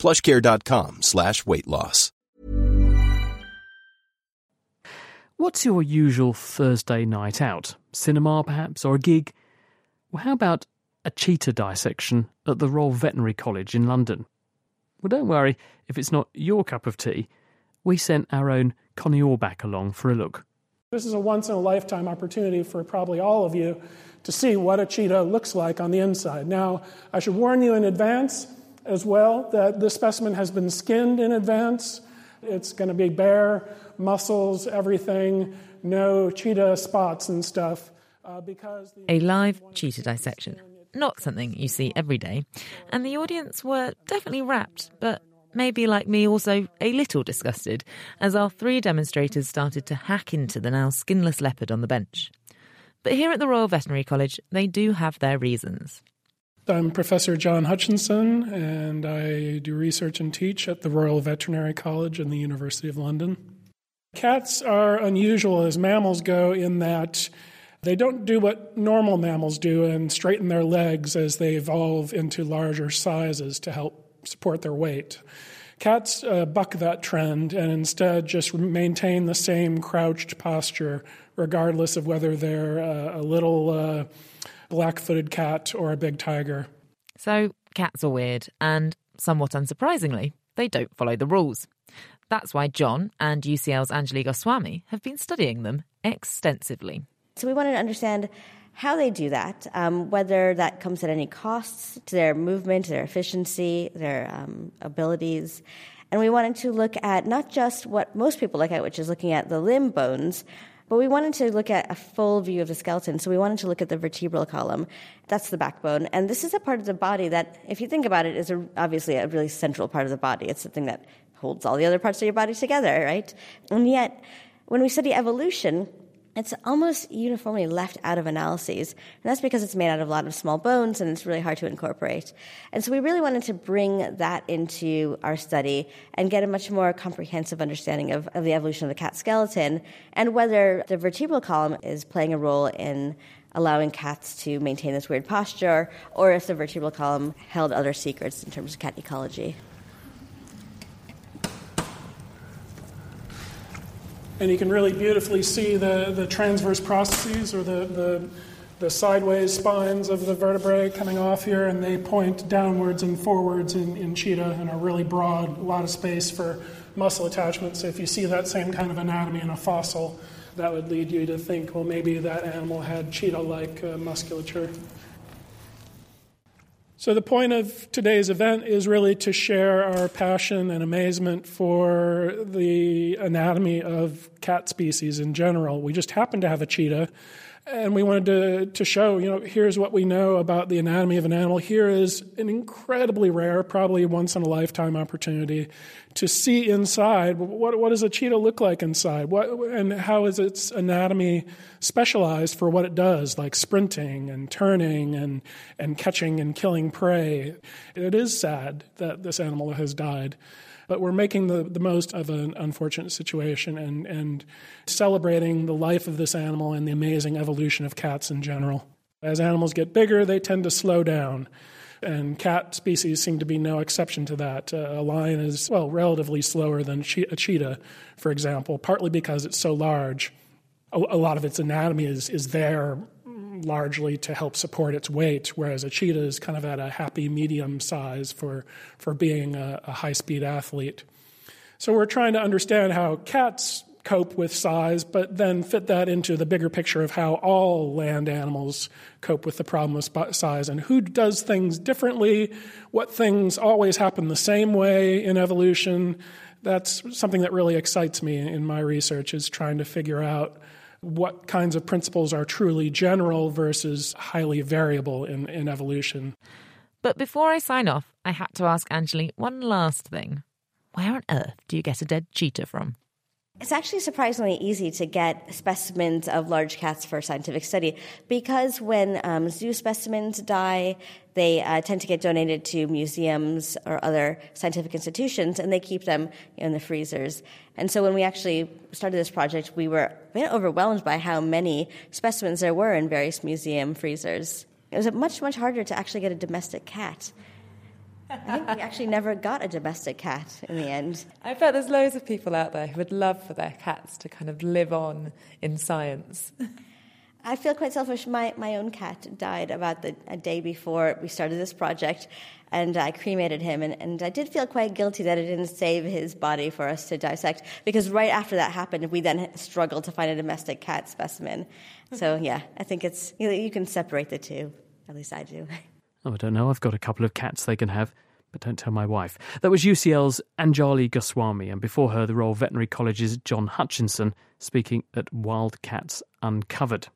plushcare.com slash weight loss. What's your usual Thursday night out? Cinema, perhaps, or a gig? Well, how about a cheetah dissection at the Royal Veterinary College in London? Well, don't worry if it's not your cup of tea. We sent our own Connie Orbach along for a look. This is a once in a lifetime opportunity for probably all of you to see what a cheetah looks like on the inside. Now, I should warn you in advance as well that this specimen has been skinned in advance. It's going to be bare, muscles, everything, no cheetah spots and stuff. Uh, because a live cheetah dissection. Not something you see every day. And the audience were definitely rapt, but maybe like me, also a little disgusted, as our three demonstrators started to hack into the now skinless leopard on the bench. But here at the Royal Veterinary College, they do have their reasons. I'm Professor John Hutchinson, and I do research and teach at the Royal Veterinary College in the University of London. Cats are unusual as mammals go in that they don't do what normal mammals do and straighten their legs as they evolve into larger sizes to help support their weight. Cats uh, buck that trend and instead just maintain the same crouched posture, regardless of whether they're uh, a little uh, black footed cat or a big tiger. So, cats are weird, and somewhat unsurprisingly, they don't follow the rules. That's why John and UCL's Anjali Goswami have been studying them extensively. So, we wanted to understand how they do that, um, whether that comes at any costs to their movement, their efficiency, their um, abilities. And we wanted to look at not just what most people look at, which is looking at the limb bones, but we wanted to look at a full view of the skeleton. So we wanted to look at the vertebral column. That's the backbone. And this is a part of the body that, if you think about it, is a, obviously a really central part of the body. It's something that holds all the other parts of your body together, right? And yet, when we study evolution, it's almost uniformly left out of analyses. And that's because it's made out of a lot of small bones and it's really hard to incorporate. And so we really wanted to bring that into our study and get a much more comprehensive understanding of, of the evolution of the cat skeleton and whether the vertebral column is playing a role in allowing cats to maintain this weird posture or if the vertebral column held other secrets in terms of cat ecology. And you can really beautifully see the, the transverse processes or the, the, the sideways spines of the vertebrae coming off here, and they point downwards and forwards in, in cheetah and are really broad, a lot of space for muscle attachment. So if you see that same kind of anatomy in a fossil, that would lead you to think, well, maybe that animal had cheetah like uh, musculature. So, the point of today's event is really to share our passion and amazement for the anatomy of cat species in general. We just happen to have a cheetah and we wanted to, to show, you know, here's what we know about the anatomy of an animal. Here is an incredibly rare, probably once in a lifetime opportunity to see inside. What, what does a cheetah look like inside? What, and how is its anatomy specialized for what it does, like sprinting and turning and, and catching and killing prey? It is sad that this animal has died but we're making the, the most of an unfortunate situation and, and celebrating the life of this animal and the amazing evolution of cats in general. As animals get bigger, they tend to slow down. And cat species seem to be no exception to that. Uh, a lion is, well, relatively slower than a cheetah, for example, partly because it's so large. A, a lot of its anatomy is, is there largely to help support its weight, whereas a cheetah is kind of at a happy medium size for, for being a, a high speed athlete. So we're trying to understand how cats cope with size, but then fit that into the bigger picture of how all land animals cope with the problem of size and who does things differently, what things always happen the same way in evolution. That's something that really excites me in my research is trying to figure out what kinds of principles are truly general versus highly variable in, in evolution. But before I sign off, I had to ask Anjali one last thing. where on earth do you get a dead cheetah from? It's actually surprisingly easy to get specimens of large cats for scientific study because when um, zoo specimens die, they uh, tend to get donated to museums or other scientific institutions, and they keep them in the freezers. And so when we actually started this project, we were overwhelmed by how many specimens there were in various museum freezers. It was much, much harder to actually get a domestic cat. I think we actually never got a domestic cat in the end. I bet there's loads of people out there who would love for their cats to kind of live on in science. I feel quite selfish. My, my own cat died about the, a day before we started this project, and I cremated him. And, and I did feel quite guilty that I didn't save his body for us to dissect, because right after that happened, we then struggled to find a domestic cat specimen. So, yeah, I think it's you, know, you can separate the two. At least I do. Oh, I don't know. I've got a couple of cats they can have, but don't tell my wife. That was UCL's Anjali Goswami, and before her, the Royal Veterinary College's John Hutchinson speaking at Wildcats Uncovered.